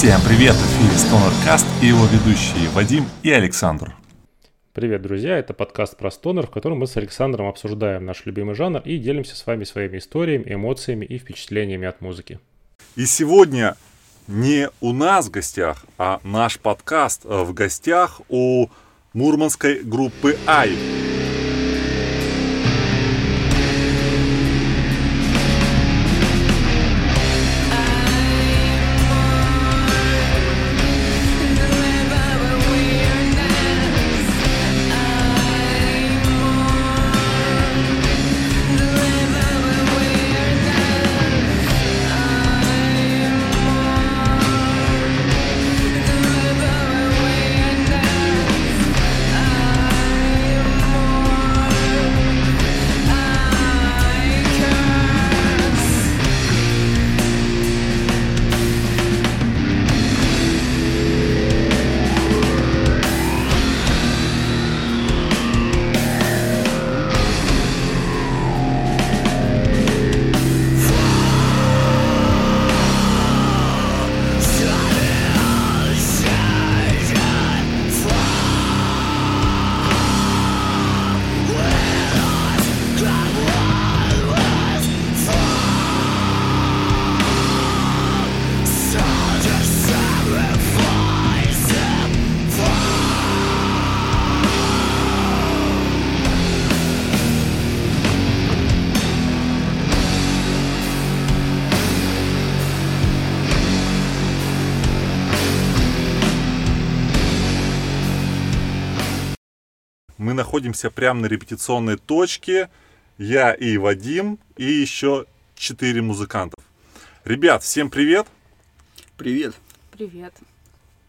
Всем привет! В эфире Стонеркаст и его ведущие Вадим и Александр. Привет, друзья! Это подкаст про стонер, в котором мы с Александром обсуждаем наш любимый жанр и делимся с вами своими историями, эмоциями и впечатлениями от музыки. И сегодня не у нас в гостях, а наш подкаст э, в гостях у мурманской группы «Ай». Находимся прямо на репетиционной точке. Я и Вадим, и еще четыре музыкантов. Ребят, всем привет! Привет. Привет.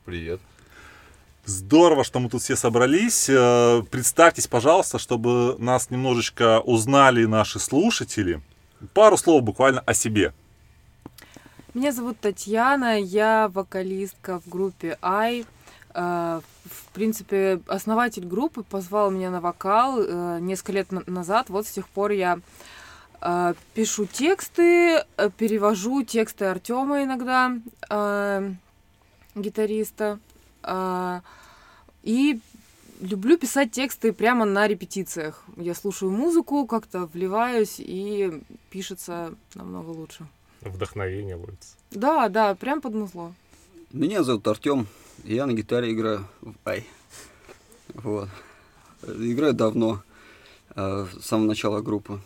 Привет. Здорово, что мы тут все собрались. Э, Представьтесь, пожалуйста, чтобы нас немножечко узнали наши слушатели. Пару слов буквально о себе. Меня зовут Татьяна, я вокалистка в группе Ай. Э, В принципе, основатель группы позвал меня на вокал э, несколько лет на- назад. Вот с тех пор я э, пишу тексты, э, перевожу тексты Артема иногда, э, гитариста. И люблю писать тексты прямо на репетициях. Я слушаю музыку, как-то вливаюсь, и пишется намного лучше. Вдохновение ловится. Да, да, прям под музло. Меня зовут Артем. Я на гитаре играю в Ай. Вот. Играю давно. э, С самого начала группы.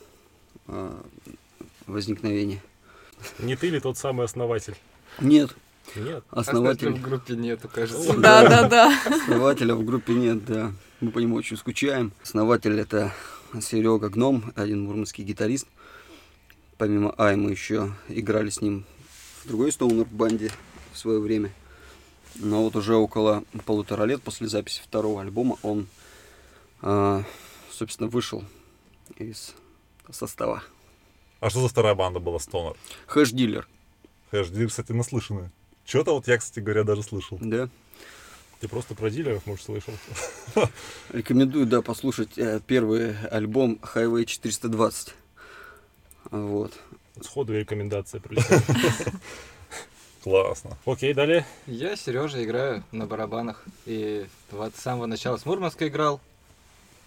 э, Возникновения. Не ты ли тот самый основатель? Нет. Нет. Основатель, в группе нету, кажется. Да, да, да. основателя в группе нет, да. Мы по нему очень скучаем. Основатель это Серега Гном, один мурманский гитарист. Помимо Ай мы еще играли с ним в другой стоунер банде в свое время. Но вот уже около полутора лет после записи второго альбома он, а, собственно, вышел из состава. А что за вторая банда была Стонер? Хэш-дилер, Хэш, дилер, кстати, наслышанные. Что-то вот я, кстати говоря, даже слышал. да. Ты просто про дилеров, может, слышал. Рекомендую, да, послушать э, первый альбом Highway 420. Вот. Сходу рекомендация прилетела. Классно. Окей, далее. Я, Сережа, играю на барабанах. И вот с самого начала с Мурманска играл.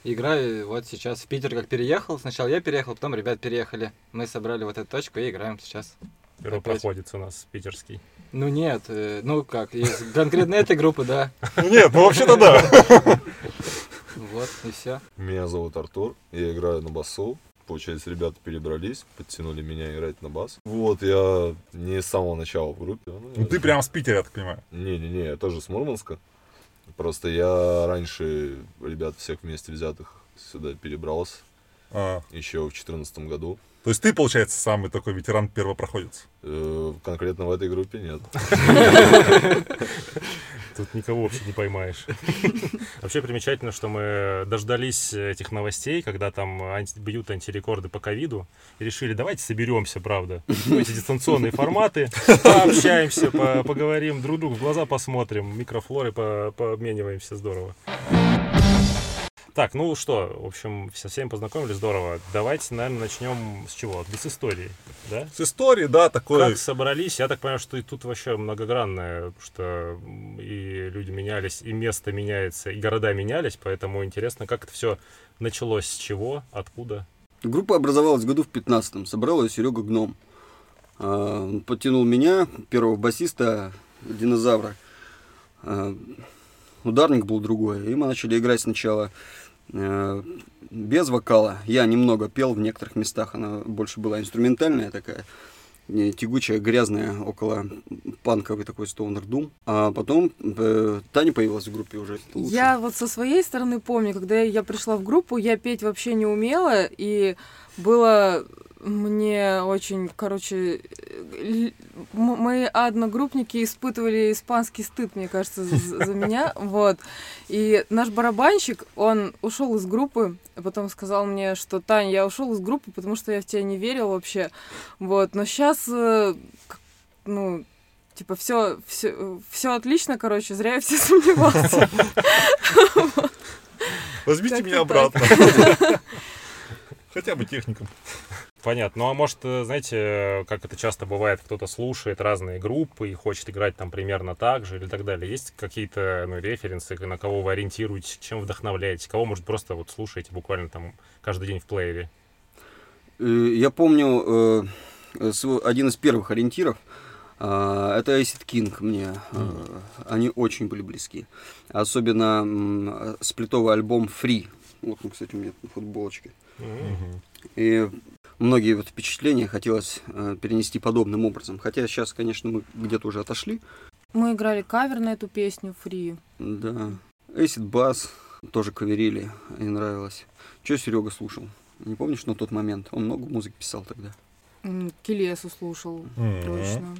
Играю вот сейчас в Питер как переехал. Сначала я переехал, потом ребят переехали. Мы собрали вот эту точку и играем сейчас. Первопроходец у нас питерский. Ну нет, э, ну как, из конкретно этой группы, да. Ну нет, ну вообще-то да. Вот, и все. Меня зовут Артур, я играю на басу. Получается, ребята перебрались, подтянули меня играть на бас. Вот, я не с самого начала в группе. Ну, Ну ты прям с Питера, я так понимаю. Не-не-не, я тоже с Мурманска. Просто я раньше ребят всех вместе взятых сюда перебрался, А, еще в 2014 году. То есть ты, получается, самый такой ветеран первопроходец. Э, Конкретно в этой группе нет. Тут никого вообще не поймаешь. Вообще примечательно, что мы дождались этих новостей, когда там анти- бьют антирекорды по ковиду, и решили, давайте соберемся, правда. Эти дистанционные форматы, пообщаемся, по- поговорим, друг другу в глаза посмотрим, микрофлоры по- пообмениваемся, здорово. Так, ну что, в общем, со всеми познакомились, здорово. Давайте, наверное, начнем с чего? С истории, да? С историей, да, такой... Как собрались? Я так понимаю, что и тут вообще многогранное, что и люди менялись, и место меняется, и города менялись, поэтому интересно, как это все началось, с чего, откуда? Группа образовалась году в 15-м. Собрал ее Серега Гном. А, Он подтянул меня, первого басиста, динозавра. Ударник был другой. И мы начали играть сначала э, без вокала. Я немного пел в некоторых местах. Она больше была инструментальная такая. не Тягучая, грязная, около панковый такой стоунер дум. А потом э, Таня появилась в группе уже. лучше. Я вот со своей стороны помню, когда я пришла в группу, я петь вообще не умела, и было мне очень, короче, м- мои одногруппники испытывали испанский стыд, мне кажется, за меня, вот. И наш барабанщик, он ушел из группы, а потом сказал мне, что Таня, я ушел из группы, потому что я в тебя не верил вообще, вот. Но сейчас, ну, типа, все, все, все отлично, короче, зря я все сомневался. Возьмите меня обратно. Хотя бы техником. Понятно. Ну а может, э, знаете, как это часто бывает, кто-то слушает разные группы и хочет играть там примерно так же или так далее. Есть какие-то ну, референсы, на кого вы ориентируетесь, чем вдохновляетесь, кого, может, просто вот слушаете буквально там каждый день в плеере? Э, Я помню э, один из первых ориентиров. Это Acid King мне. э, Они очень были близки. Особенно сплитовый альбом Free. Вот, он, кстати, у меня на футболочке. И многие вот впечатления хотелось э, перенести подобным образом. Хотя сейчас, конечно, мы где-то уже отошли. Мы играли кавер на эту песню «Фри». Да. Acid Bass тоже каверили, и нравилось. Че Серега слушал? Не помнишь на тот момент? Он много музыки писал тогда. Келесу слушал, Мгм. точно.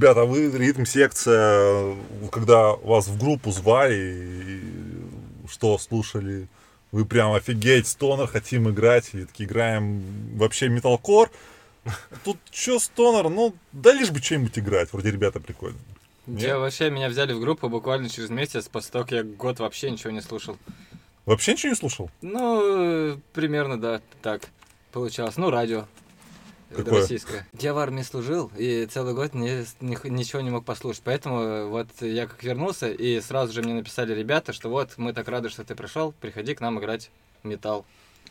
Ребята, а вы ритм-секция, когда вас в группу звали, и что слушали? Вы прям офигеть, стонер, хотим играть, и такие играем вообще металкор. Тут что стонер, ну да лишь бы что-нибудь играть, вроде ребята прикольные. Я вообще меня взяли в группу буквально через месяц, после того, как я год вообще ничего не слушал. Вообще ничего не слушал? Ну, э, примерно, да, так получалось. Ну, радио. Какое? российское. Я в армии служил, и целый год не, ни- ничего не мог послушать. Поэтому э, вот я как вернулся, и сразу же мне написали ребята, что вот, мы так рады, что ты пришел, приходи к нам играть металл.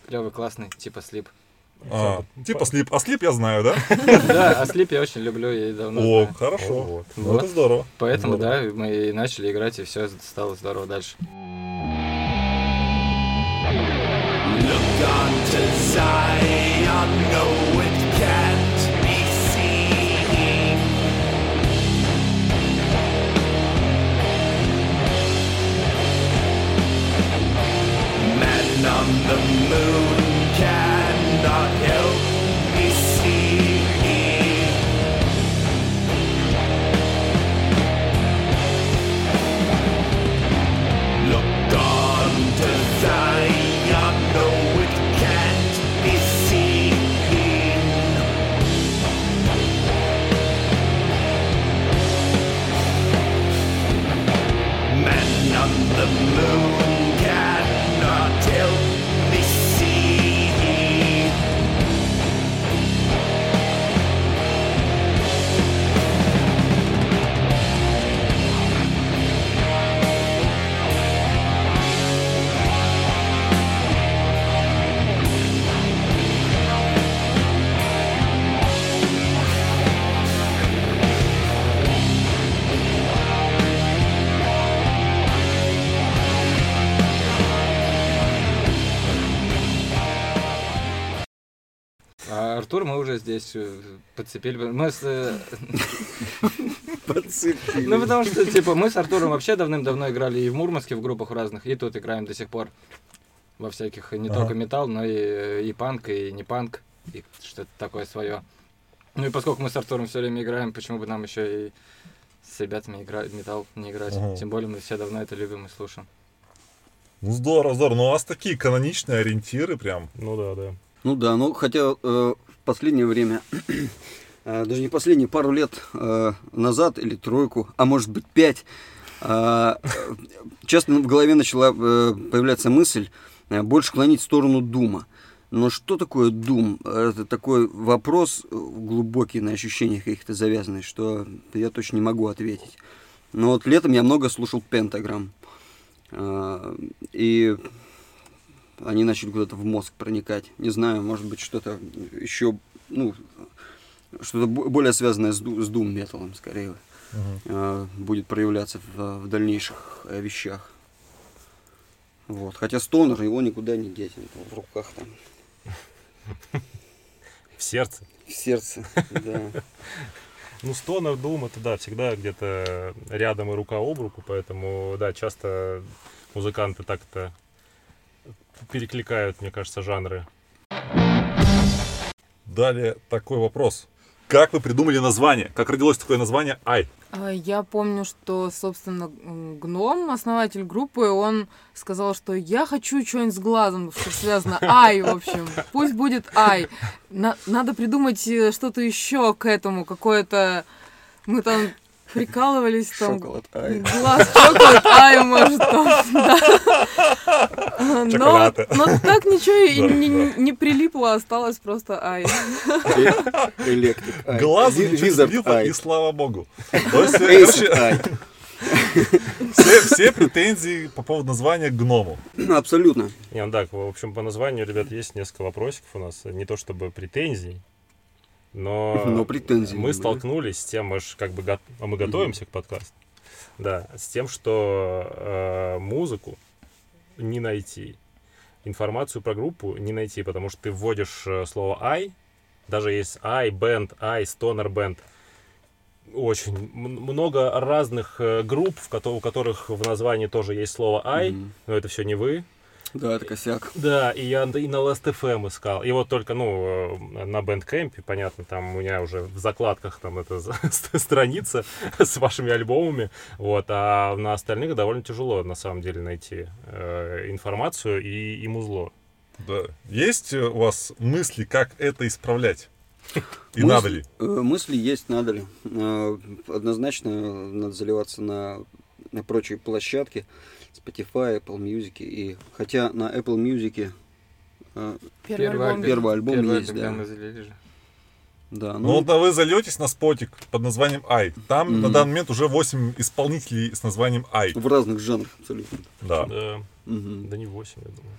Клевый, классный, типа слип. А, типа слип. А слип я знаю, да? Да, а слип я очень люблю, я и давно О, хорошо. Вот. Ну, Это здорово. Поэтому, да, мы и начали играть, и все стало здорово дальше. Look unto Zion, no, on the moon здесь э, подцепили. Мы с, э, Подцепили. Ну, потому что, типа, мы с Артуром вообще давным-давно играли и в Мурманске в группах разных, и тут играем до сих пор. Во всяких, не Ага. только металл, но и, и панк, и не панк, и что-то такое свое. Ну и поскольку мы с Артуром все время играем, почему бы нам еще и с ребятами играть металл не играть? Ага. Тем более мы все давно это любим и слушаем. Ну здорово, здорово. Ну у вас такие каноничные ориентиры прям. Ну да, да. Ну да, ну хотя э, последнее время, э, даже не последние, пару лет э, назад или тройку, а может быть пять, э, часто в голове начала появляться мысль больше клонить в сторону Дума. Но что такое Дум? Это такой вопрос глубокий на ощущениях каких-то завязанный, что я точно не могу ответить. Но вот летом я много слушал Пентаграмм. Э, И они начали куда-то в мозг проникать. Не знаю, может быть, что-то еще, ну, что-то бо- более связанное с, ду- с Doom металлом, скорее, э, будет проявляться в, в дальнейших э, вещах. Вот. Хотя стонер, его никуда не деть, он в руках там, В сердце. в сердце, да. Ну, стонер, дум, это, да, всегда где-то рядом и рука об руку, поэтому, да, часто музыканты так-то перекликают, мне кажется, жанры. Далее такой вопрос. Как вы придумали название? Как родилось такое название Ай? А, Я помню, что, собственно, Гном, основатель группы, он сказал, что я хочу что-нибудь с глазом, что связано Ай, в общем. Пусть будет Ай. На- надо придумать э, что-то еще к этому, какое-то... Мы там прикалывались, там... Шоколад Ай. Глаз чоколад, ай, может, там, да. Но, но так ничего и Да, не, да. не прилипло, осталось просто ай. Э- Электрик Ай. Глаз ничего не и слава богу. То есть, Эйс короче, Ай. все, все претензии по поводу названия к гному. Абсолютно. Не, ну так, в общем, по названию, ребят, есть несколько вопросиков у нас. Не то чтобы претензий, но, Но претензий мы были. столкнулись с тем, мы ж как бы го- а мы готовимся к подкасту. Да, с тем, что э, музыку не найти, информацию про группу не найти, потому что ты вводишь э, слово I, даже есть I, band, I, stoner band, очень много разных э, групп, в у которых в названии тоже есть слово I, Мгм. но это все не вы. Да, это косяк. Да, и я и на Last.fm искал. И вот только, ну, э, на Bandcamp, понятно, там у меня уже в закладках там эта страница с вашими альбомами, вот, а на остальных довольно тяжело, на самом деле, найти э, информацию и, и музло. Да. Есть у вас мысли, как это исправлять? И Мысли- надо ли? э, Мысли есть, надо ли. Э, Однозначно надо заливаться на, на прочие площадки. Spotify, Apple Music. И, хотя на Apple Music э, Первый альбом. Первый альбом первый есть, альбом да. мы залили же. да, Ну, ну, вот а вы зальетесь на спотик под названием Ай. Там на Мгм. данный момент уже 8 исполнителей с названием Ай. в разных жанрах абсолютно. Да. Да, Мгм. да не 8, я думаю.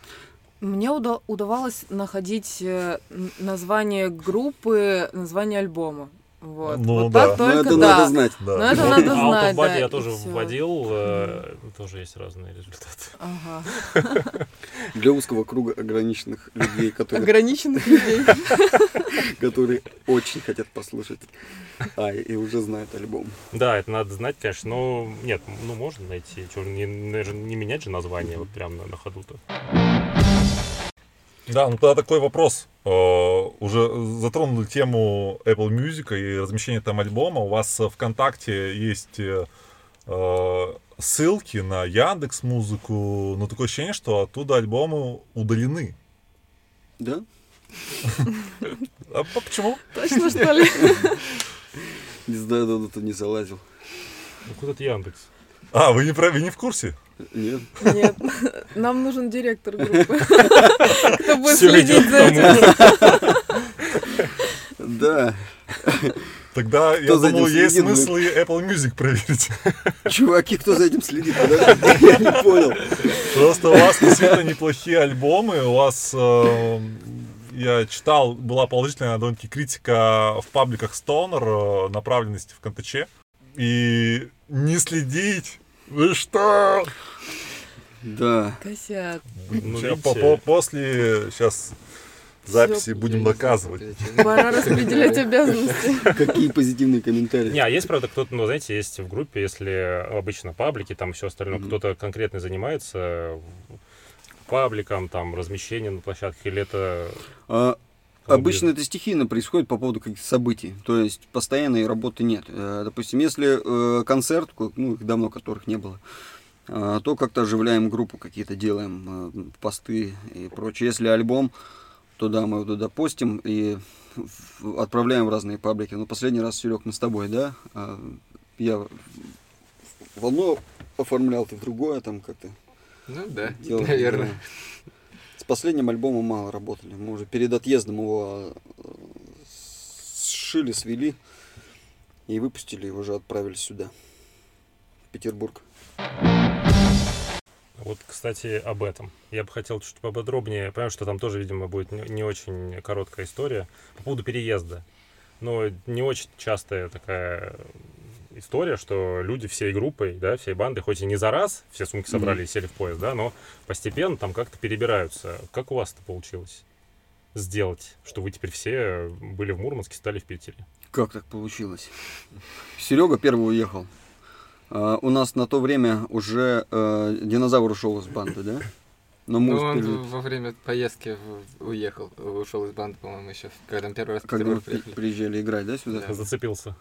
Мне уда- удавалось находить э, название группы, название альбома. Вот, Ну вот да. так Но только это да. надо знать. Да. Но это Вот надо знать, да, я тоже всё. вводил, э, тоже есть разные результаты. Ага. Для узкого круга ограниченных людей, которые, Ограниченных людей. которые очень хотят послушать Ай и уже знают альбом. Да, это надо знать, конечно, но нет, ну можно найти, не, не менять же название вот прям на, на ходу-то. Да, ну тогда такой вопрос. Э, Уже затронули тему Apple Music и размещения там альбома. У вас э, ВКонтакте есть э, э, ссылки на Яндекс Музыку, но такое ощущение, что оттуда альбомы удалены. Да? А по- почему? Точно, что ли? Не знаю, давно тут не залазил. Ну куда то Яндекс? А, вы не, про- вы не в курсе? Нет. Нет. Нам нужен директор группы. Кто будет следить за этим. Да. Тогда, я Кто думаю, этим есть следит, смысл и Apple Music проверить. Чуваки, кто за этим следит? Я не понял. Просто у вас действительно неплохие альбомы. У вас, э, я читал, была положительная довольно-таки критика в пабликах Stoner, э, направленности в КНТЧ. И не следить. Вы что? Да. Косяк. Ну, Ща видите, по- по- после сейчас записи Всё. будем причины. Пора распределять обязанности. Какие позитивные комментарии. Не, а есть, правда, кто-то, ну, знаете, есть в группе, если обычно паблики, там все остальное, Мгм. кто-то конкретно занимается пабликом, там, размещением на площадках, или это... А, Обычно это стихийно происходит по поводу каких-то событий. То есть постоянной работы нет. Э, Допустим, если э, концерт, ко- ну, их давно которых не было, э, то как-то оживляем группу, какие-то делаем посты и прочее. Если альбом, то да, мы его туда постим и отправляем в разные паблики. Но последний раз, Серег, мы с тобой, да? Я в одно оформлял, ты в другое там как-то Ну да, делал. наверное. да. Последним альбомом мало работали. Мы уже перед отъездом его э, сшили, свели и выпустили, и уже отправили сюда, в Петербург. Вот, кстати, об этом. Я бы хотел чуть поподробнее, я понимаю, что там тоже, видимо, будет не очень короткая история по поводу переезда. Но не очень частая такая история, что люди всей группой, да, всей бандой, хоть и не за раз, все сумки собрали и сели в поезд, да, но постепенно там как-то перебираются. Как у вас это получилось сделать, что вы теперь все были в Мурманске, стали в Питере? Как так получилось? Серега первый уехал. А, у нас на то время уже э, динозавр ушел из банды, да? Но мы Ну, он успели, во время поездки уехал, ушел из банды, по-моему, еще, когда мы первый раз когда мы приехали. приезжали играть, да, сюда? Да. Зацепился.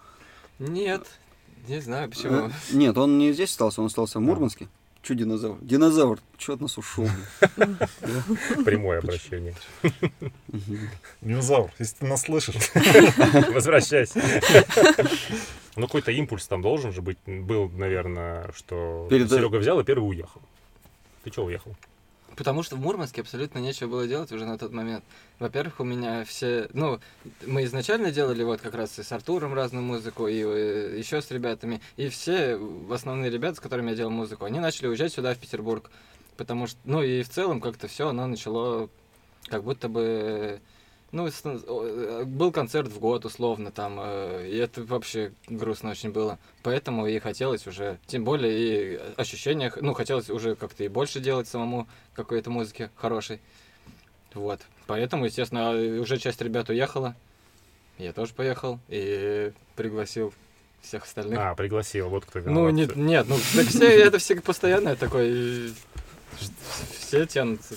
Нет, не знаю почему. Э, Нет, он не здесь остался, он остался в Мурманске. Че динозавр? Динозавр, че от нас ушел? Прямое обращение. Динозавр, если ты нас слышишь, Возвращайся. Ну, какой-то импульс там должен же быть. Был, наверное, что Серега взял и первый уехал. Ты что уехал? Потому что в Мурманске абсолютно нечего было делать уже на тот момент. Во-первых, у меня все... Ну, мы изначально делали вот как раз и с Артуром разную музыку, и еще с ребятами. И все основные ребята, с которыми я делал музыку, они начали уезжать сюда, в Петербург. Потому что... Ну, и в целом как-то все, оно начало как будто бы... Ну, с- э, был концерт в год, условно, там, э, и это вообще грустно очень было. Поэтому и хотелось уже, тем более и ощущения, ну, хотелось уже как-то и больше делать самому какой-то музыки хорошей. Вот. Поэтому, естественно, а, уже часть ребят уехала. Я тоже поехал и пригласил всех остальных. А, пригласил, вот кто ну, виноват. нет, нет, ну, так все, это все постоянное такое, все тянутся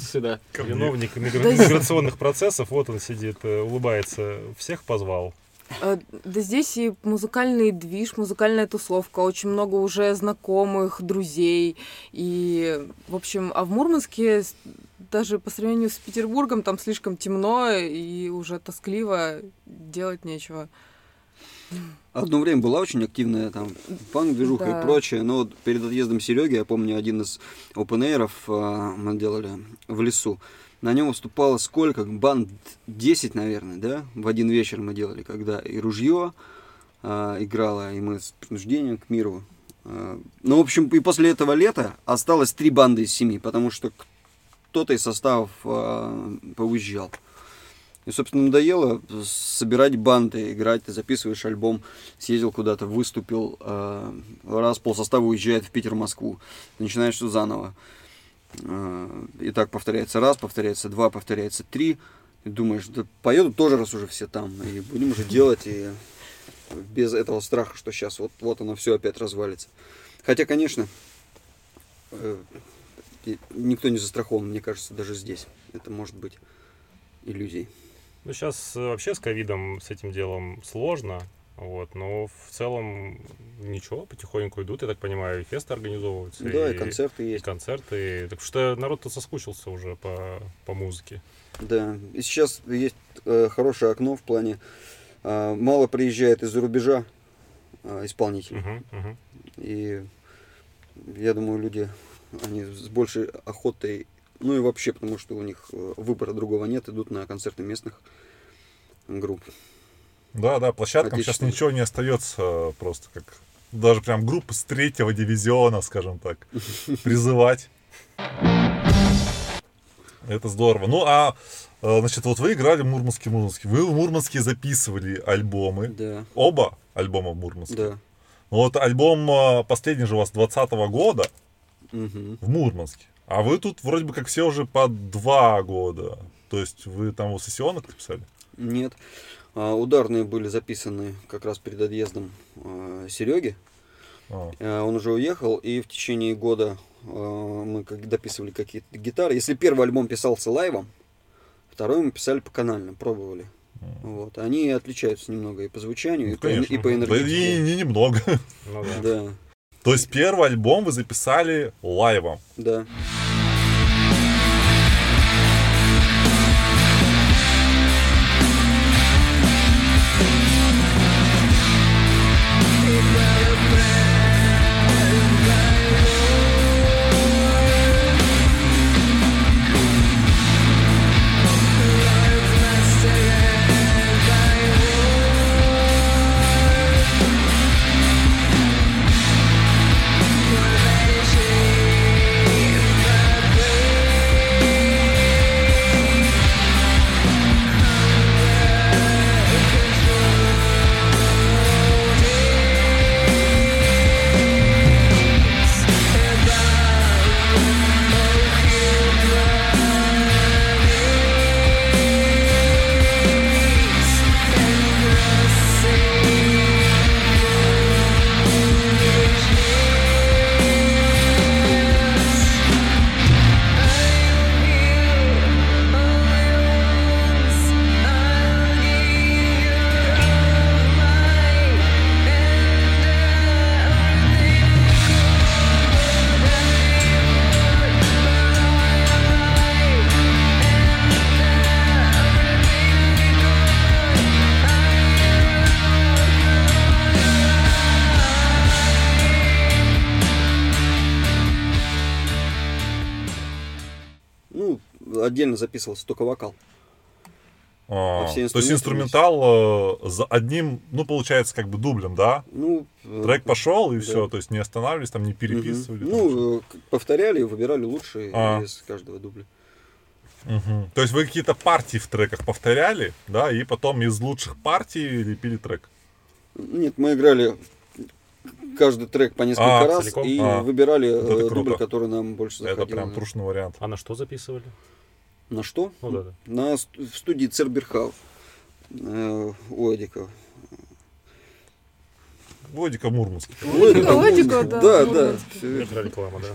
сюда. Виновник миграционных процессов, вот он сидит, э, улыбается. Всех позвал. Э, Да здесь и музыкальный движ, музыкальная тусовка, очень много уже знакомых, друзей. И, в общем, а в Мурманске даже по сравнению с Петербургом там слишком темно и уже тоскливо, делать нечего. Одно время была очень активная там панк-движуха Да. и прочее, но вот перед отъездом Сереги, я помню, один из open мы делали в лесу. На нем выступало сколько? Банд 10, наверное, да? В один вечер мы делали, когда и ружье а, играло, и мы с принуждением к миру. А, ну, в общем, и после этого лета осталось три банды из семи, потому что кто-то из составов а, поуезжал. И, собственно, надоело собирать банды, играть, ты записываешь альбом, съездил куда-то, выступил, э, раз полсостава уезжает в Питер, Москву, начинаешь все заново. Э, и так повторяется раз, повторяется два, повторяется три. И думаешь, да поедут тоже, раз уже все там, и будем уже делать, и без этого страха, что сейчас вот, вот оно все опять развалится. Хотя, конечно, э, никто не застрахован, мне кажется, даже здесь. Это может быть иллюзией. Ну, сейчас вообще с ковидом с этим делом сложно. Вот, но в целом ничего, потихоньку идут, я так понимаю, и фесты организовываются. Да, и концерты и есть. концерты. Так что народ-то соскучился уже по, по музыке. Да, и сейчас есть э, хорошее окно в плане э, мало приезжает из-за рубежа э, исполнителей. Мгм, мгм. И я думаю, люди они с большей охотой, ну и вообще, потому что у них э, выбора другого нет, идут на концерты местных групп. Да, да, площадкам сейчас ничего не остается, э, просто как даже прям группы с третьего дивизиона, скажем так, призывать. Это здорово. Ну, а, э, значит, вот вы играли в Мурманске, Мурманске. Вы в Мурманске записывали альбомы. Да, Оба альбома в Мурманске. да. Ну, вот альбом последний же у вас 20 года Мгм. в Мурманске. А вы тут вроде бы как все уже по два года. То есть вы там у сессионок написали? Нет. А, Ударные были записаны как раз перед отъездом Сереги. А, Он уже уехал, и в течение года а, мы как дописывали какие-то гитары. Если первый альбом писался лайвом, второй мы писали по канальным, пробовали. Вот. Они отличаются немного и по звучанию, и, ну, по, эн- конечно. и по Да энергетике. и не немного. Ну да. Да, То есть первый альбом вы записали лайвом. да. Отдельно записывался только вокал. А, А то есть инструментал э, за одним, ну, получается, как бы дублем, да? Ну, э, Трек пошел, и да. все, то есть не останавливались, там не переписывали. там что-то. Ну, э, к- повторяли, выбирали лучшие А. из каждого дубля. Мгм. То есть вы какие-то партии в треках повторяли, да, и потом из лучших партий лепили трек. Нет, мы играли каждый трек по несколько А, раз целиком? и А, выбирали вот э, круто. дубль, который нам больше заходил. Это прям трушный вариант. А на что записывали? На что? Ну да, да. На в студии Церберхаус э, у Эдика. Водика Мурманск. Эдика Эдика, Мурманского. да, Да, да. Мурманский. Это реклама, да.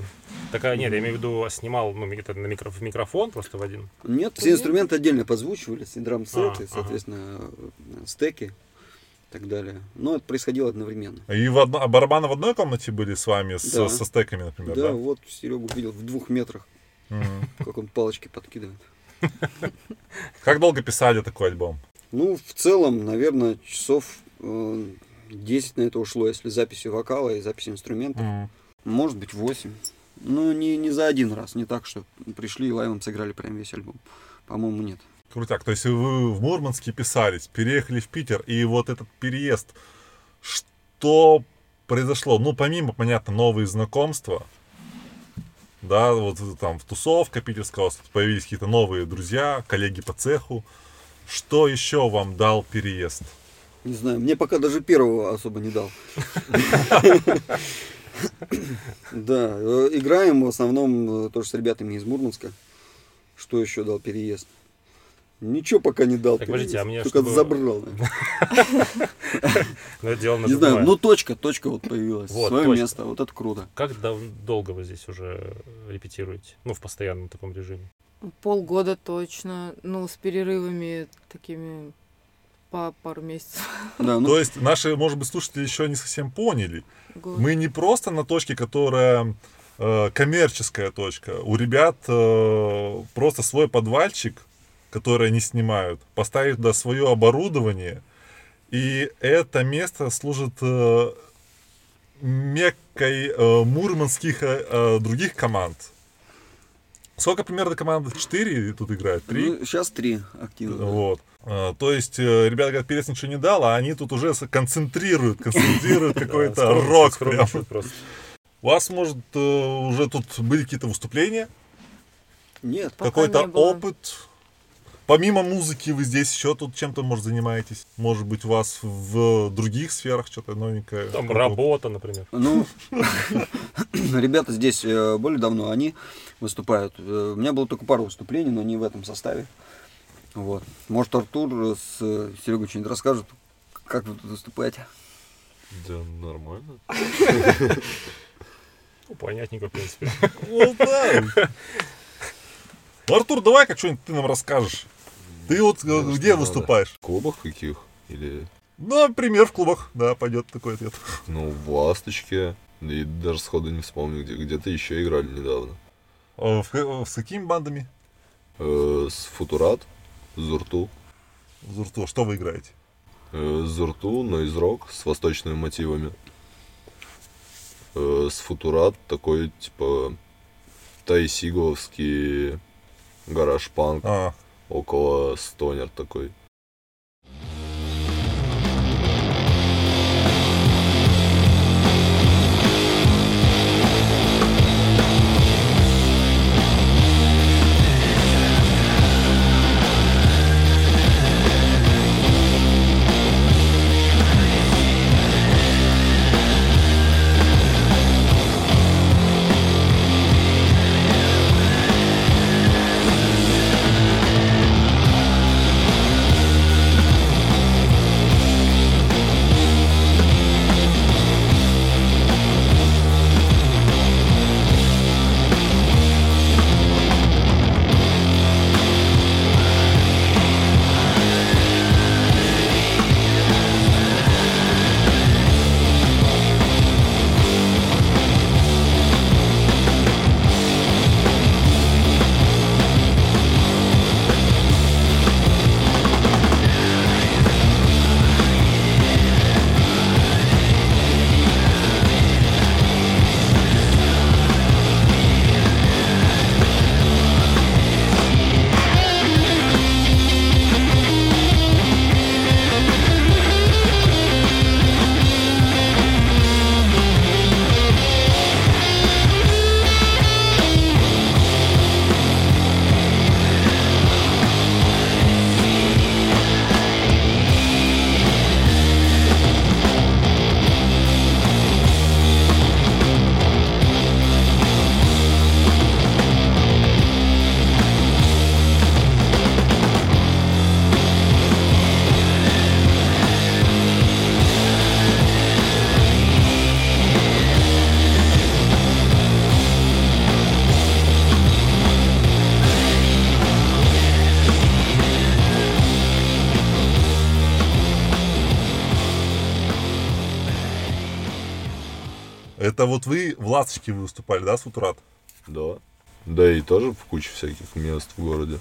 Так, а, нет, я имею в виду, а снимал ну, это на микро- в микрофон просто в один. Нет, все инструменты отдельно подзвучивались, и А, драм-сеты, ага. соответственно, э, стеки и так далее. Но это происходило одновременно. И в одно- а барабаны в одной комнате были с вами, с- Да. со стеками, например, Да, да? вот Серегу видел в двух метрах, Как он палочки подкидывает. Как долго писали такой альбом? Ну, в целом, наверное, часов э, 10 на это ушло, если записи вокала и записи инструментов. Может быть, 8. Ну, не, не за один раз, не так, что пришли и лайвом сыграли прям весь альбом. По-моему, нет. Крутяк. То есть вы в Мурманске писались, переехали в Питер, и вот этот переезд, что произошло? Ну, помимо, понятно, новые знакомства, да, вот там в тусовка вас появились какие-то новые друзья, коллеги по цеху. Что еще вам дал переезд? Не знаю, мне пока даже первого особо не дал. Да, э, играем в основном э, тоже с ребятами из Мурманска. Что еще дал переезд? Ничего пока не дал. Так, подождите, а мне Только чтобы- забрал. наверное. Но это дело Не знаю, ну точка, точка вот появилась. Вот, Свое место, вот это круто. Как долго вы здесь уже репетируете? Ну, в постоянном таком режиме. Полгода точно. Ну, с перерывами такими по пару месяцев. Да, ну, То есть наши, может быть, слушатели еще не совсем поняли. Год. Мы не просто на точке, которая э, коммерческая точка. У ребят э, просто свой подвальчик, который они снимают, поставить туда свое оборудование, и это место служит э, меккой э, мурманских э, других команд. Сколько примерно команд? Четыре тут играют? Три? ну, сейчас три активно. да. Вот. А, То есть, ребята говорят, перец ничего не дал, а они тут уже концентрируют, концентрируют какой-то рок. У вас, может, уже тут были какие-то выступления, Нет, какой-то опыт? Помимо музыки вы здесь еще тут чем-то, может, занимаетесь? Может быть, у вас в других сферах что-то новенькое? Там Что-то- работа, например. Ну, ребята здесь э, более давно, они выступают. Э, У меня было только пару выступлений, но не в этом составе. Вот. Может, Артур с Серегой что-нибудь расскажет, как вы тут выступаете? Да, нормально. Ну, понятненько, в принципе. Ну да. Артур, давай как что-нибудь ты нам расскажешь. Ты вот э, Ну, где выступаешь? В клубах каких? Или, Ну, например, в клубах. Да, пойдет такой ответ. ну, в «Ласточке». И даже сходу не вспомню, где. Где-то еще играли недавно. Э, в ка- С какими бандами? Э, с Футурат, Зурту. Зурту, что вы играете? Э, Зурту, но из рок, с восточными мотивами. Э, с Футурат такой, типа, тайсиговский гараж-панк, А, около стонер такой. Это вот вы в Ласточке вы выступали, да, с Утурат? Да. Да и тоже в куче всяких мест в городе.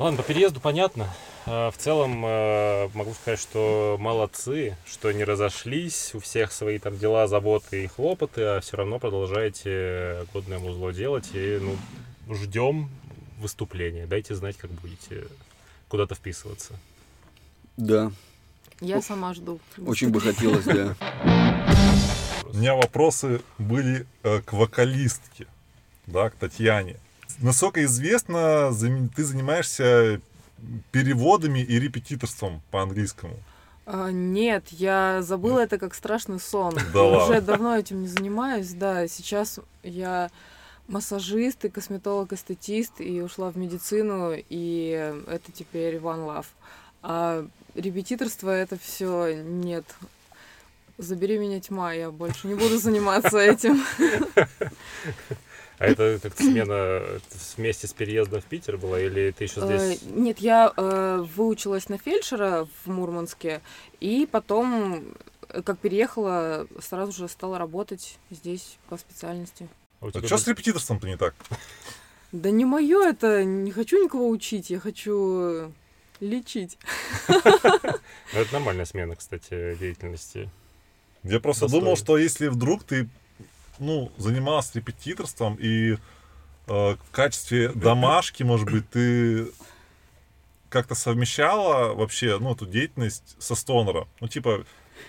Ладно, по переезду понятно. А, В целом э, могу сказать, что молодцы, что не разошлись, у всех свои там дела, заботы и хлопоты, а все равно продолжаете годное музло делать. И ну, ждем выступления. Дайте знать, как будете куда-то вписываться. Да, Я сама жду. очень бы хотелось, да. У меня вопросы были э, к вокалистке, да, к Татьяне. Насколько известно, ты занимаешься переводами и репетиторством по английскому. А, нет, я забыла это как страшный сон. Да ладно. Уже давно этим не занимаюсь, да. Сейчас я массажист и косметолог-эстетист, и ушла в медицину, и это теперь One Love. А репетиторство это все нет. Забери меня тьма, я больше не буду заниматься этим. А это как смена вместе с переездом в Питер была, или ты еще Э, здесь? Нет, я э, выучилась на фельдшера в Мурманске, и потом, э, как переехала, сразу же стала работать здесь по специальности. А у тебя что с репетиторством-то не так? Да не мое это, не хочу никого учить, я хочу лечить. Ну, Это нормальная смена, кстати, деятельности. Я просто Достойно. думал, что если вдруг ты ну, занимался репетиторством и э, в качестве домашки, может быть, ты как-то совмещала вообще ну, эту деятельность со стонера. Ну, типа,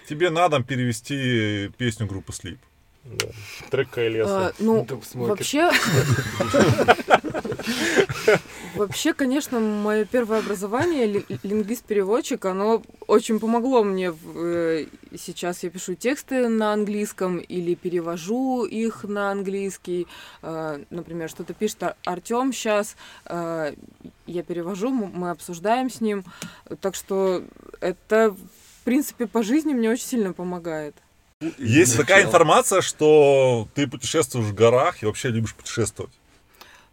тебе на дом перевести песню группы Sleep. Да. Трек Кайлеса. А, ну, вообще, Вообще, конечно, мое первое образование, ли- лингвист-переводчик, оно очень помогло мне. э, Сейчас я пишу тексты на английском или перевожу их на английский. Э, Например, что-то пишет Артем сейчас, я перевожу, мы обсуждаем с ним. Так что это, в принципе, по жизни мне очень сильно помогает. Есть такая информация, что ты путешествуешь в горах и вообще любишь путешествовать.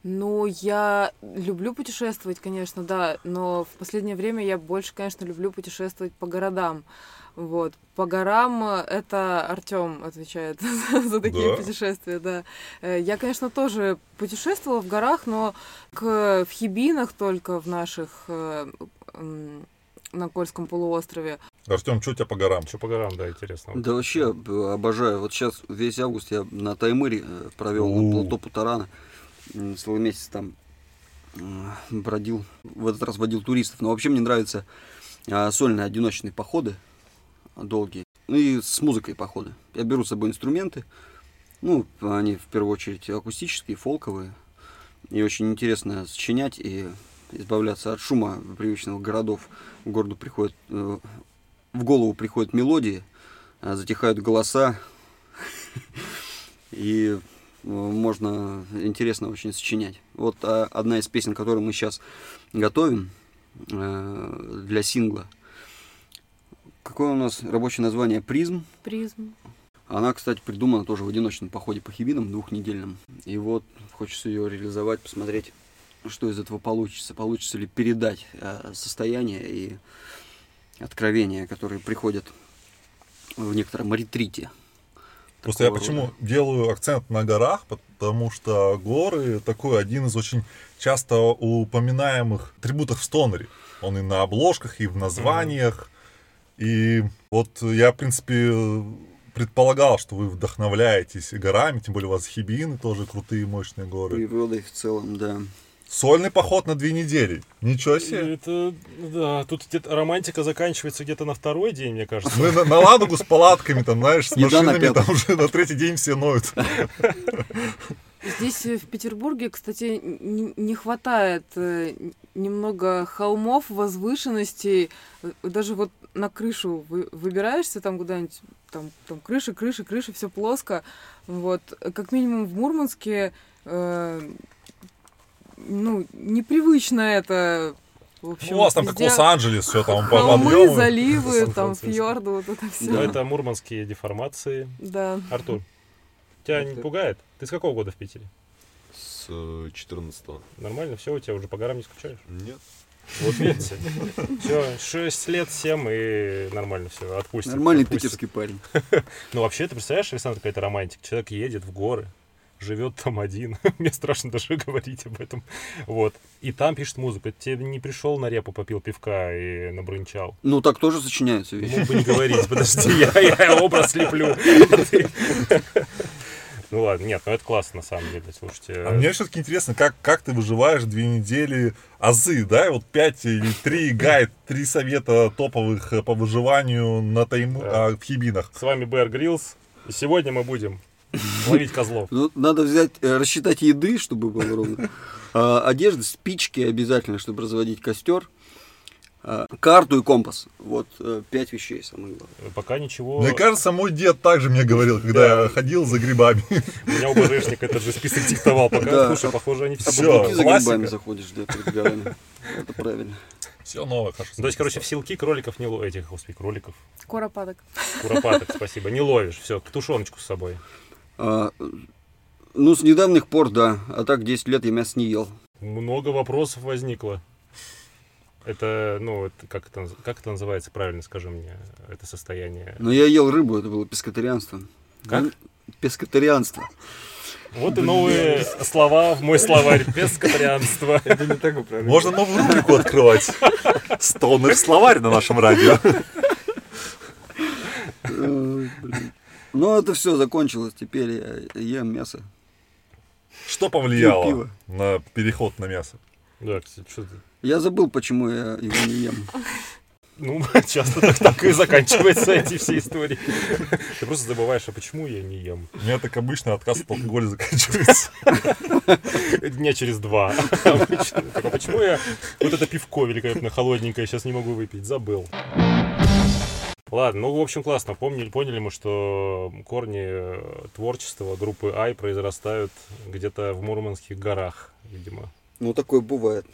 Ну, я люблю путешествовать, конечно, да, но в последнее время я больше, конечно, люблю путешествовать по городам. Вот. По горам э, это Артем отвечает за, такие Да? путешествия, да. Э, Я, конечно, тоже путешествовала в горах, но к, в Хибинах только в наших э, на Кольском полуострове. Артем, что у тебя по горам? Что по горам, да, интересно. Да вообще обожаю. Вот сейчас весь август я на Таймыре провел на плато Путарана. Целый месяц там м, бродил. В этот раз водил туристов. Но вообще мне нравятся а, сольные одиночные походы долгие. Ну и с музыкой походы. Я беру с собой инструменты. Ну, они в первую очередь акустические, фолковые. И очень интересно сочинять и избавляться от шума привычных городов. В городу приходит, э, в голову приходят мелодии, а, затихают голоса, и можно интересно очень сочинять. Вот а, одна из песен, которую мы сейчас готовим э, для сингла. Какое у нас рабочее название? Призм. Призм. Она, кстати, придумана тоже в одиночном походе по Хибинам двухнедельном. И вот хочется ее реализовать, посмотреть, что из этого получится. Получится ли передать э, состояние и откровения, которые приходят в некотором ретрите. Просто я почему рода. делаю акцент на горах, потому что горы такой один из очень часто упоминаемых атрибутов в стонере. Он и на обложках, и в названиях. И вот я, в принципе, предполагал, что вы вдохновляетесь горами, тем более у вас хибины тоже крутые, мощные горы. Природой в целом, да. Сольный поход на две недели. Ничего себе. Это, да, тут где-то романтика заканчивается где-то на второй день, мне кажется. Мы на, на Ладогу с палатками, там, знаешь, с машинами, там уже на третий день все ноют. Здесь э, в Петербурге, кстати, не хватает э, немного холмов, возвышенностей. Э, Даже вот на крышу вы- выбираешься там куда-нибудь, там, там крыша, крыша, крыша, все плоско. Вот. Как минимум в Мурманске, э, ну, непривычно это. В общем, Ну, у вас там как везде Лос-Анджелес, все там по Холмы, заливы, там фьорды, вот это все. Ну, это мурманские деформации. Да. Артур, тебя не пугает? Ты с какого года в Питере? С э, 14 Нормально, все, у тебя уже по горам не скучаешь? Нет. Вот видите. Все, 6 лет, 7 и нормально все, отпустит. Нормальный отпустит. питерский парень. Ну, вообще, ты представляешь, Александр, какая-то романтика. Человек едет в горы, живет там один. Мне страшно даже говорить об этом. Вот. И там пишет музыку. Тебе не пришел на репу, попил пивка и набрынчал. Ну, так тоже сочиняются вещи. Мог бы не говорить, подожди, я, я образ леплю. Ты- Ну ладно, нет, ну это классно на самом деле, слушайте. А мне все-таки интересно, как, как ты выживаешь две недели азы, да? Вот пять или три гайд, три совета топовых э, по выживанию на тайму, Да. а, в хибинах. С вами Бэр Гриллс, и сегодня мы будем ловить козлов. Ну, надо взять, э, рассчитать еды, чтобы было ровно. А, одежды, спички обязательно, чтобы разводить костер. А, карту и компас. Вот э, пять вещей самых главных. Пока ничего. Мне кажется, мой дед также мне говорил, когда Да. я ходил за грибами. У меня УБЖшник этот же список диктовал. Пока, Да. слушай, похоже, они все. Ты за грибами заходишь, да, перед горами. Это правильно. Все новое, хорошо. То есть, короче, в силки кроликов не ловишь. Этих, господи, кроликов. Куропаток. Куропаток, спасибо. Не ловишь. Все, тушеночку с собой. А, ну, с недавних пор, да. А так 10 лет я мясо не ел. Много вопросов возникло. Это, ну, это, как, это, как это называется, правильно скажи мне, это состояние. Но я ел рыбу, это было пескатарианство. Как? Ну, Пескатарианство. Вот и новые слова в мой словарь. Пескатарианство. Это не так управляется. Можно новую рубрику открывать. Стонер словарь на нашем радио. Блин. Ну, это все закончилось. Теперь я ем мясо. Что повлияло пиво. на переход на мясо? Да, кстати, что ты? Я забыл, почему я его не ем. Ну, часто так, так и заканчиваются эти все истории. Ты просто забываешь, а почему я не ем? У меня так обычно отказ от алкоголя заканчивается. Дня через два. Обычно. Так, а почему я вот это пивко великолепно холодненькое сейчас не могу выпить? Забыл. Ладно, ну, в общем, классно. Помнили, поняли мы, что корни э, творчества группы Ай произрастают где-то в Мурманских горах, видимо. Ну, такое бывает.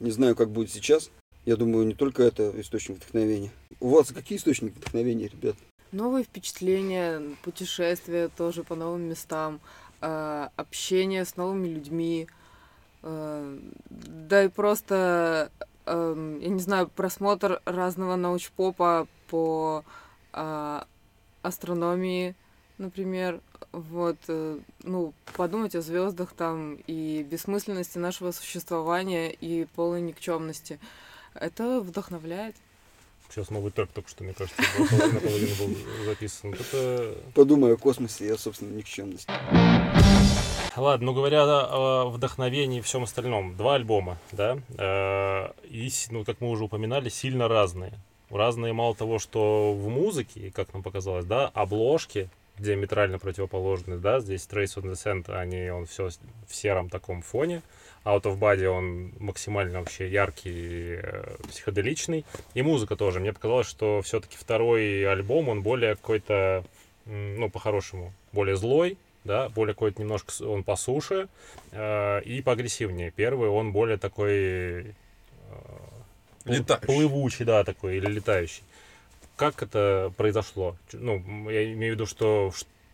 Не знаю, как будет сейчас. Я думаю, не только это источник вдохновения. У вас какие источники вдохновения, ребят? Новые впечатления, путешествия тоже по новым местам, э, общение с новыми людьми, э, да и просто, э, я не знаю, просмотр разного научпопа по э, астрономии, например. Вот, э, ну, подумать о звездах там и бессмысленности нашего существования и полной никчемности. Это вдохновляет. Сейчас новый трек только что, мне кажется, наполовину был записан. Это Подумай о космосе и о собственной никчемности. Ладно, ну говоря о вдохновении и всем остальном, два альбома, да, э, и, ну, как мы уже упоминали, сильно разные. Разные мало того, что в музыке, как нам показалось, да, обложки диаметрально противоположны, да, здесь Trace on the Sand, они, он все в сером таком фоне, Out of Body он максимально вообще яркий, э, психоделичный, и музыка тоже. Мне показалось, что все-таки второй альбом, он более какой-то, ну, по-хорошему, более злой, да, более какой-то немножко он по суше э, и поагрессивнее. Первый он более такой э, Летающий. плывучий, да, такой или летающий. Как это произошло? Ну, я имею в виду, что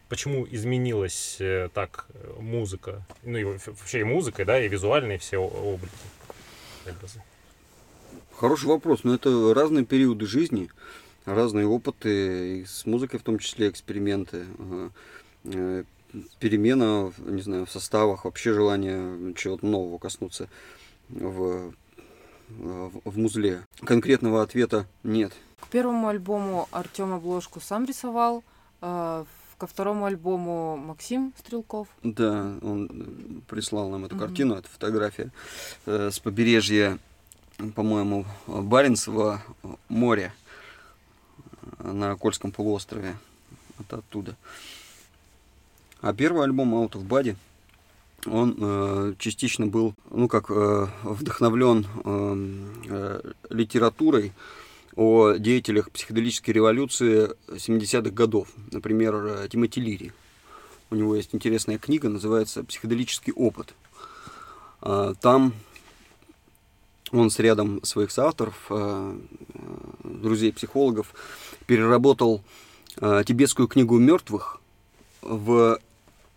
почему изменилась э, так музыка, ну и вообще и музыка, да, и визуальные все облики, образы. Хороший вопрос, но это разные периоды жизни, разные опыты, и с музыкой в том числе эксперименты, э, э, перемена, не знаю, в составах, вообще желание чего-то нового коснуться в, в, в музле. Конкретного ответа нет. К первому альбому Артем обложку сам рисовал, э, ко второму альбому Максим Стрелков. Да, он э, прислал нам эту Мгм. картину, это фотография э, с побережья, по-моему, Баренцева моря э, на Кольском полуострове. Это оттуда. А первый альбом Out of Body, он э, частично был, ну как, э, вдохновлен э, литературой о деятелях психоделической революции 70-х годов. Например, э, Тимоти Лири. У него есть интересная книга, называется «Психоделический опыт». А, Там он с рядом своих соавторов, э, э, друзей-психологов, переработал э, тибетскую книгу мертвых в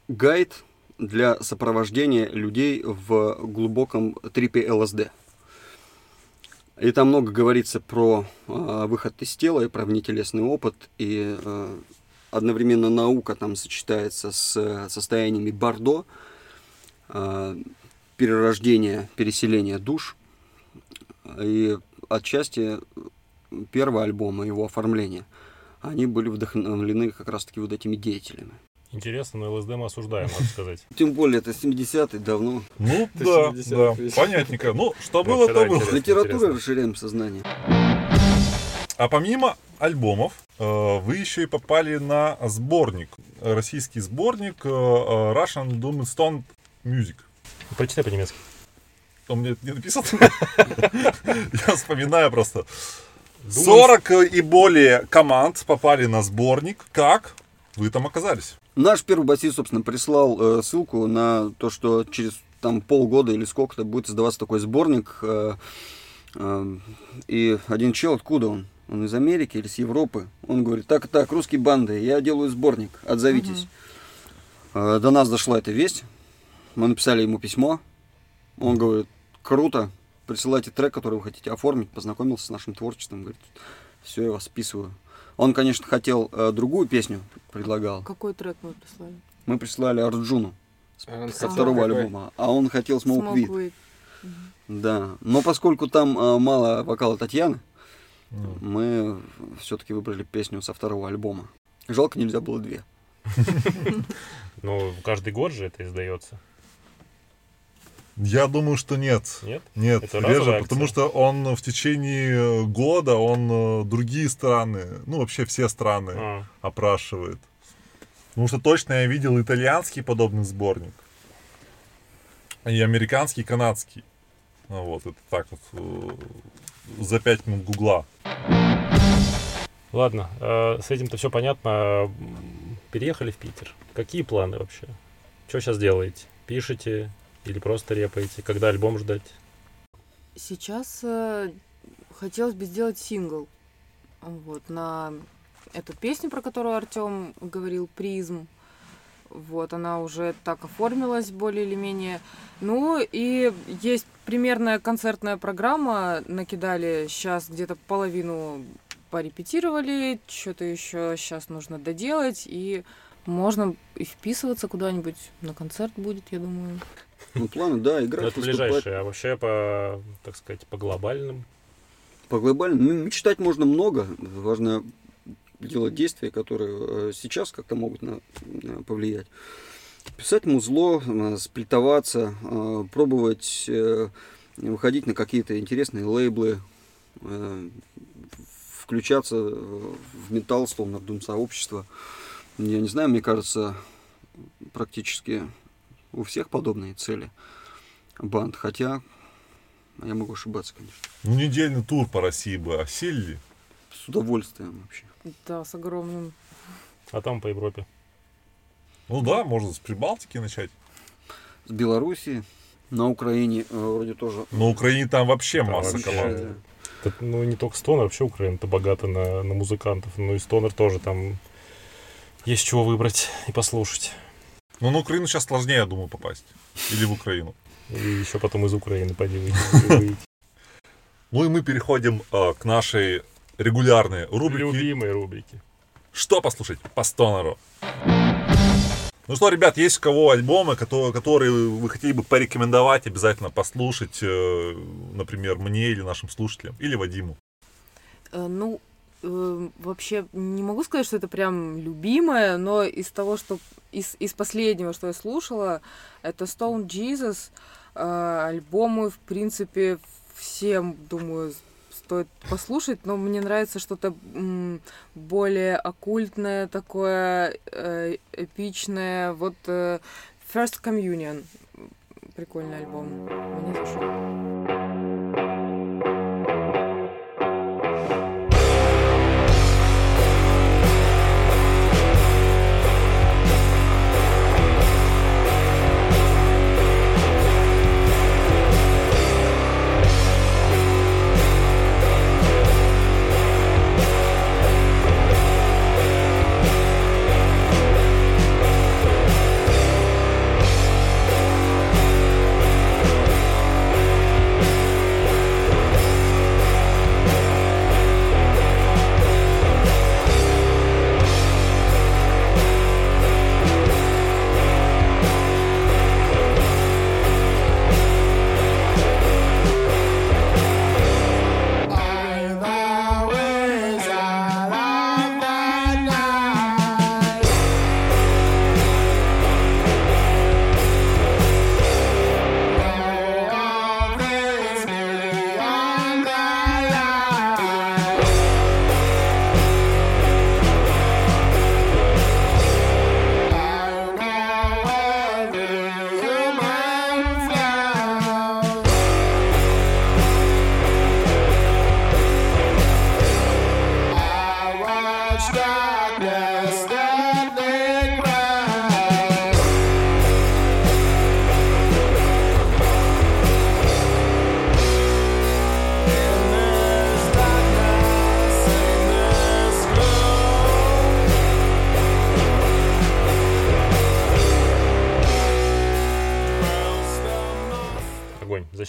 гайд для сопровождения людей в глубоком трипе ЛСД. И там много говорится про э, выход из тела и про внетелесный опыт, и э, одновременно наука там сочетается с э, состояниями Бордо, э, перерождение, переселение душ, и отчасти первого альбома, его оформление, они были вдохновлены как раз-таки вот этими деятелями. Интересно, но ЛСД мы осуждаем, надо сказать. Тем более, это 70-е, давно. Ну, да, 70 да, понятненько. Ну, что было, то было. Литературой расширяем сознание. А помимо альбомов, э, вы еще и попали на сборник, российский сборник э, э, Russian Doom and Stone Music. Прочитай по-немецки. Он мне не написан. Я вспоминаю просто. Думаю, 40 и более команд попали на сборник. Как вы там оказались? Наш первый басист, собственно, прислал э, ссылку на то, что через там полгода или сколько-то будет издаваться такой сборник. э, э, и один чел, откуда он? Он из Америки или с Европы? Он говорит, так так, русские банды, я делаю сборник, отзовитесь. Э, до нас дошла эта весть. Мы написали ему письмо. Он говорит, круто, присылайте трек, который вы хотите оформить. Познакомился с нашим творчеством. Говорит, все, я вас списываю. Он, конечно, хотел э, другую песню, предлагал. Какой трек мы прислали? Мы прислали Арджуну с- А со второго какой? альбома, а он хотел Smoke, Smoke Weed. Weed. Да, но поскольку там э, мало вокала Татьяны, Ну, мы все-таки выбрали песню со второго альбома. Жалко, нельзя было две. Ну, каждый год же это издается. Я думаю, что нет. Нет? Нет, Это реже, потому что он в течение года, он э, другие страны, ну вообще все страны А, опрашивает. Потому что точно я видел итальянский подобный сборник. И американский, и канадский. Ну Вот, это так вот э, за пять минут гугла. Ладно, э, с этим-то все понятно. Переехали в Питер. Какие планы вообще? Что сейчас делаете? Пишете или просто репаете? Когда альбом ждать? Сейчас э, хотелось бы сделать сингл. Вот, на эту песню, про которую Артем говорил, «Призм». Вот, она уже так оформилась более или менее. Ну, и есть примерная концертная программа. Накидали сейчас где-то половину порепетировали, что-то еще сейчас нужно доделать, и можно и вписываться куда-нибудь. На концерт будет, я думаю. Ну, планы, да, играть, это выступать. ближайшее, а вообще по, так сказать, по глобальным. По глобальному, ну, мечтать можно много. Важно делать действия, которые э, сейчас как-то могут на, на повлиять. Писать музло, э, сплитоваться, э, пробовать выходить на какие-то интересные лейблы, включаться в металл, словно в дум сообщества. Я не знаю, мне кажется, практически у всех подобные цели банд. Хотя я могу ошибаться, конечно. Ну, недельный тур по России бы осилили. С удовольствием вообще. Да, с огромным. А там по Европе. Ну да, можно с Прибалтики начать. С Белоруссии, на Украине э, вроде тоже. На Украине там вообще Там масса вообще, команд. да. Это, ну, не только Стонер, вообще Украина-то богата на, на музыкантов. Ну и Стонер тоже там есть чего выбрать и послушать. Но на Украину сейчас сложнее, я думаю, попасть. Или в Украину. И еще потом из Украины пойди выйти- выйти. Ну и мы переходим э, к нашей регулярной рубрике Любимые рубрики. «Что послушать по стонеру?». Ну что, ребят, есть у кого альбомы, которые, которые вы хотели бы порекомендовать, обязательно послушать, э, например, мне или нашим слушателям, или Вадиму. Э, Ну, э, вообще не могу сказать, что это прям любимое, но из того, что из, из последнего, что я слушала, это Stone Jesus. Э, Альбомы, в принципе, всем, думаю, стоит послушать, но мне нравится что-то более оккультное, такое э, эпичное. Вот э, First Communion. Прикольный альбом. Мне зашел.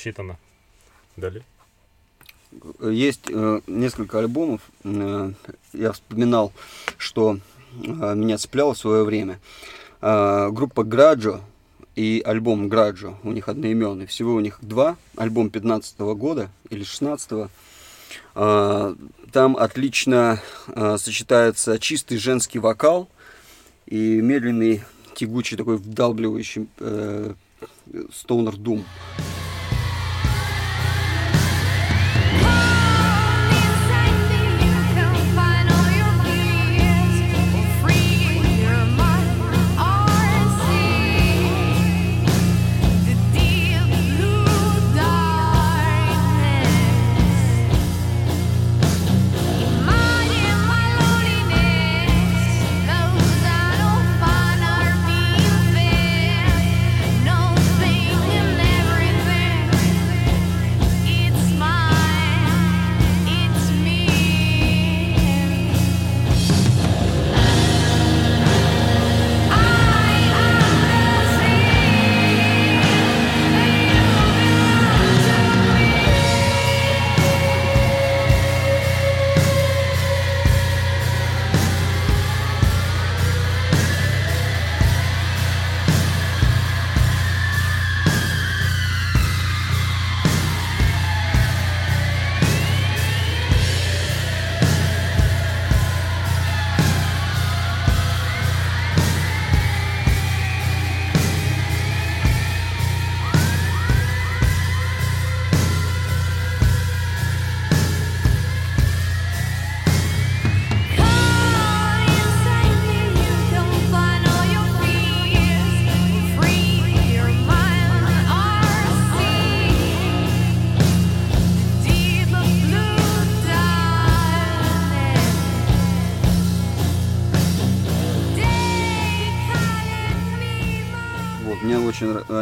Огонь, засчитано. Далее. Есть э, несколько альбомов. Э, я вспоминал, что э, меня цепляло в свое время. Э, группа Граджо и альбом Граджо. У них одноименный. Всего у них два. Альбом 15 года или 16 Э, Там отлично э, сочетается чистый женский вокал и медленный, тягучий такой вдалбливающий э, Stoner Doom.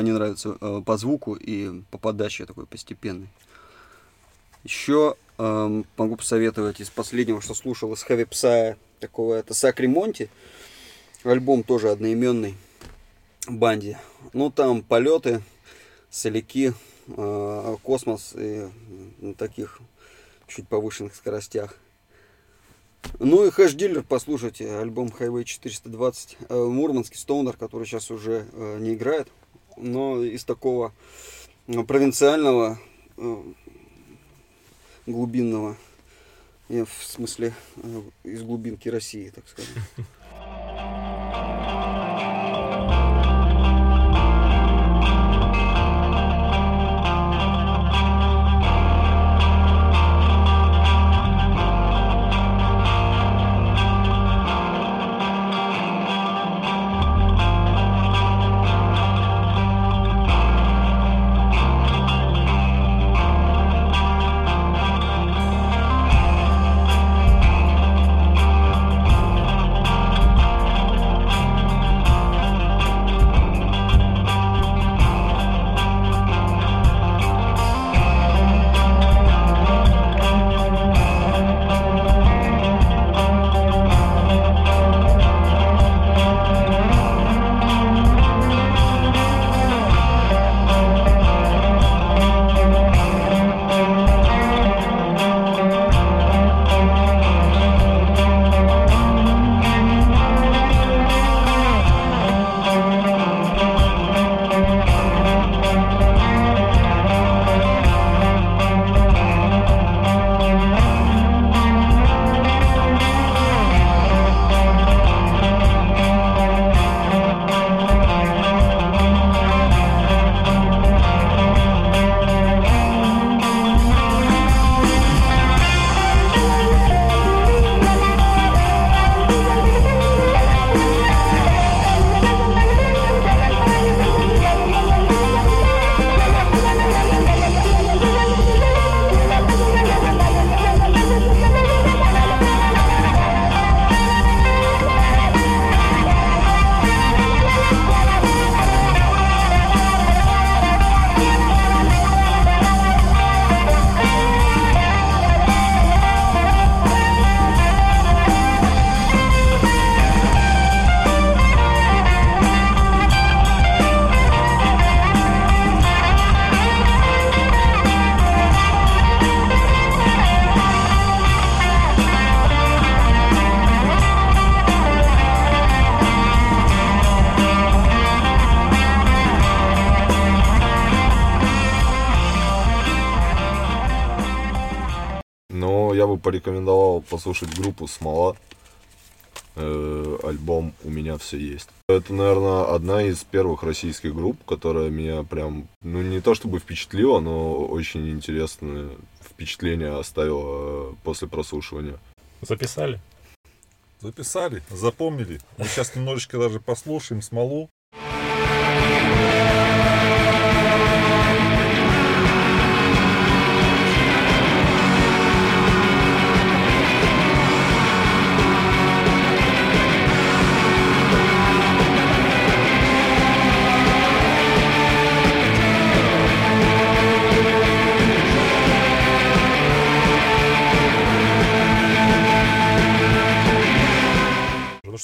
Они нравятся э, по звуку и по подаче такой постепенной. Еще эм, могу посоветовать из последнего, что слушал из Heavy Psy, такого это Сакри Монти. Альбом тоже одноименный банде. Ну, там полеты, соляки, э, космос и на таких чуть повышенных скоростях. Ну и Хэш Дилер, послушайте, альбом Highway 420, э, Мурманский Стоунер, который сейчас уже э, не играет, но из такого э, провинциального, э, глубинного, э, в смысле, из глубинки России, так сказать. порекомендовал послушать группу Смола. Э, альбом «У меня все есть». Это, наверное, одна из первых российских групп, которая меня прям, ну не то чтобы впечатлила, но очень интересное впечатление оставила э, после прослушивания. Записали? Записали, запомнили. Мы сейчас немножечко даже послушаем смолу.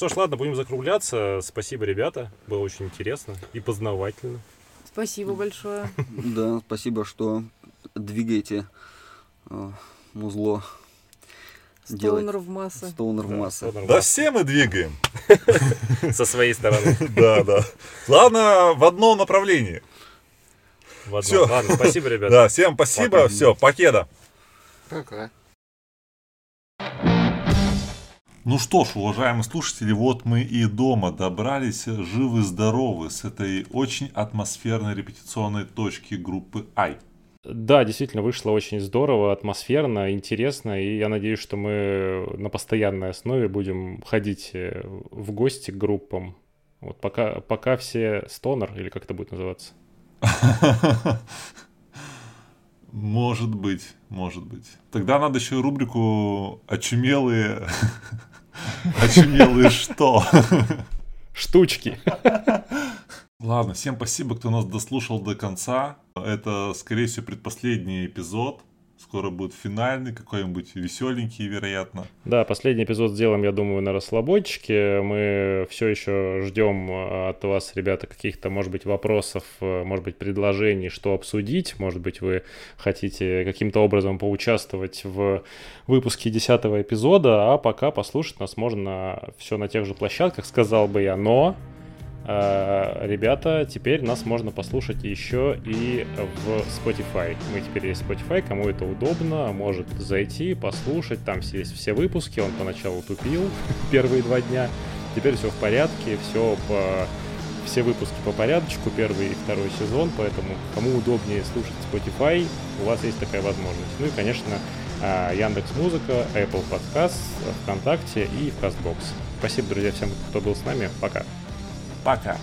Что ж, ладно, будем закругляться. Спасибо, ребята. Было очень интересно и познавательно. Спасибо большое. Да, спасибо, что двигаете э, музло. Стоунер в массы. Стоунер в Да, массы. Да все мы двигаем. Со своей стороны. Да, да. Главное, в одном направлении. В одном. Всё. Ладно, спасибо, ребята. Да, всем спасибо. Все, покеда. Пока. Ну что ж, уважаемые слушатели, вот мы и дома добрались, живы-здоровы, с этой очень атмосферной репетиционной точки группы Ай. Да, действительно вышло очень здорово, атмосферно, интересно, и я надеюсь, что мы на постоянной основе будем ходить э, в гости к группам. Вот пока, пока все стонер, или как это будет называться? Может быть, может быть. Тогда надо еще рубрику «Очумелые...» «Очумелые что?» Штучки. Ладно, всем спасибо, кто нас дослушал до конца. Это, скорее всего, предпоследний эпизод. Скоро будет финальный, какой-нибудь веселенький, вероятно. Да, последний эпизод сделаем, я думаю, на расслабончике. Мы все еще ждем э, от вас, ребята, каких-то, может быть, вопросов, э, может быть, предложений, что обсудить. Может быть, вы хотите каким-то образом поучаствовать в выпуске 10 эпизода, а пока послушать нас можно все на тех же площадках, сказал бы я, но Ребята, теперь нас можно послушать еще и в Spotify. Мы теперь есть Spotify, кому это удобно, может зайти, послушать. Там есть все выпуски. Он поначалу тупил первые два дня. Теперь все в порядке, все по все выпуски по порядочку, первый и второй сезон, поэтому кому удобнее слушать Spotify, у вас есть такая возможность. Ну и, конечно, Яндекс Музыка, Apple Podcast, ВКонтакте и в Castbox. Спасибо, друзья, всем, кто был с нами. Пока. Пока.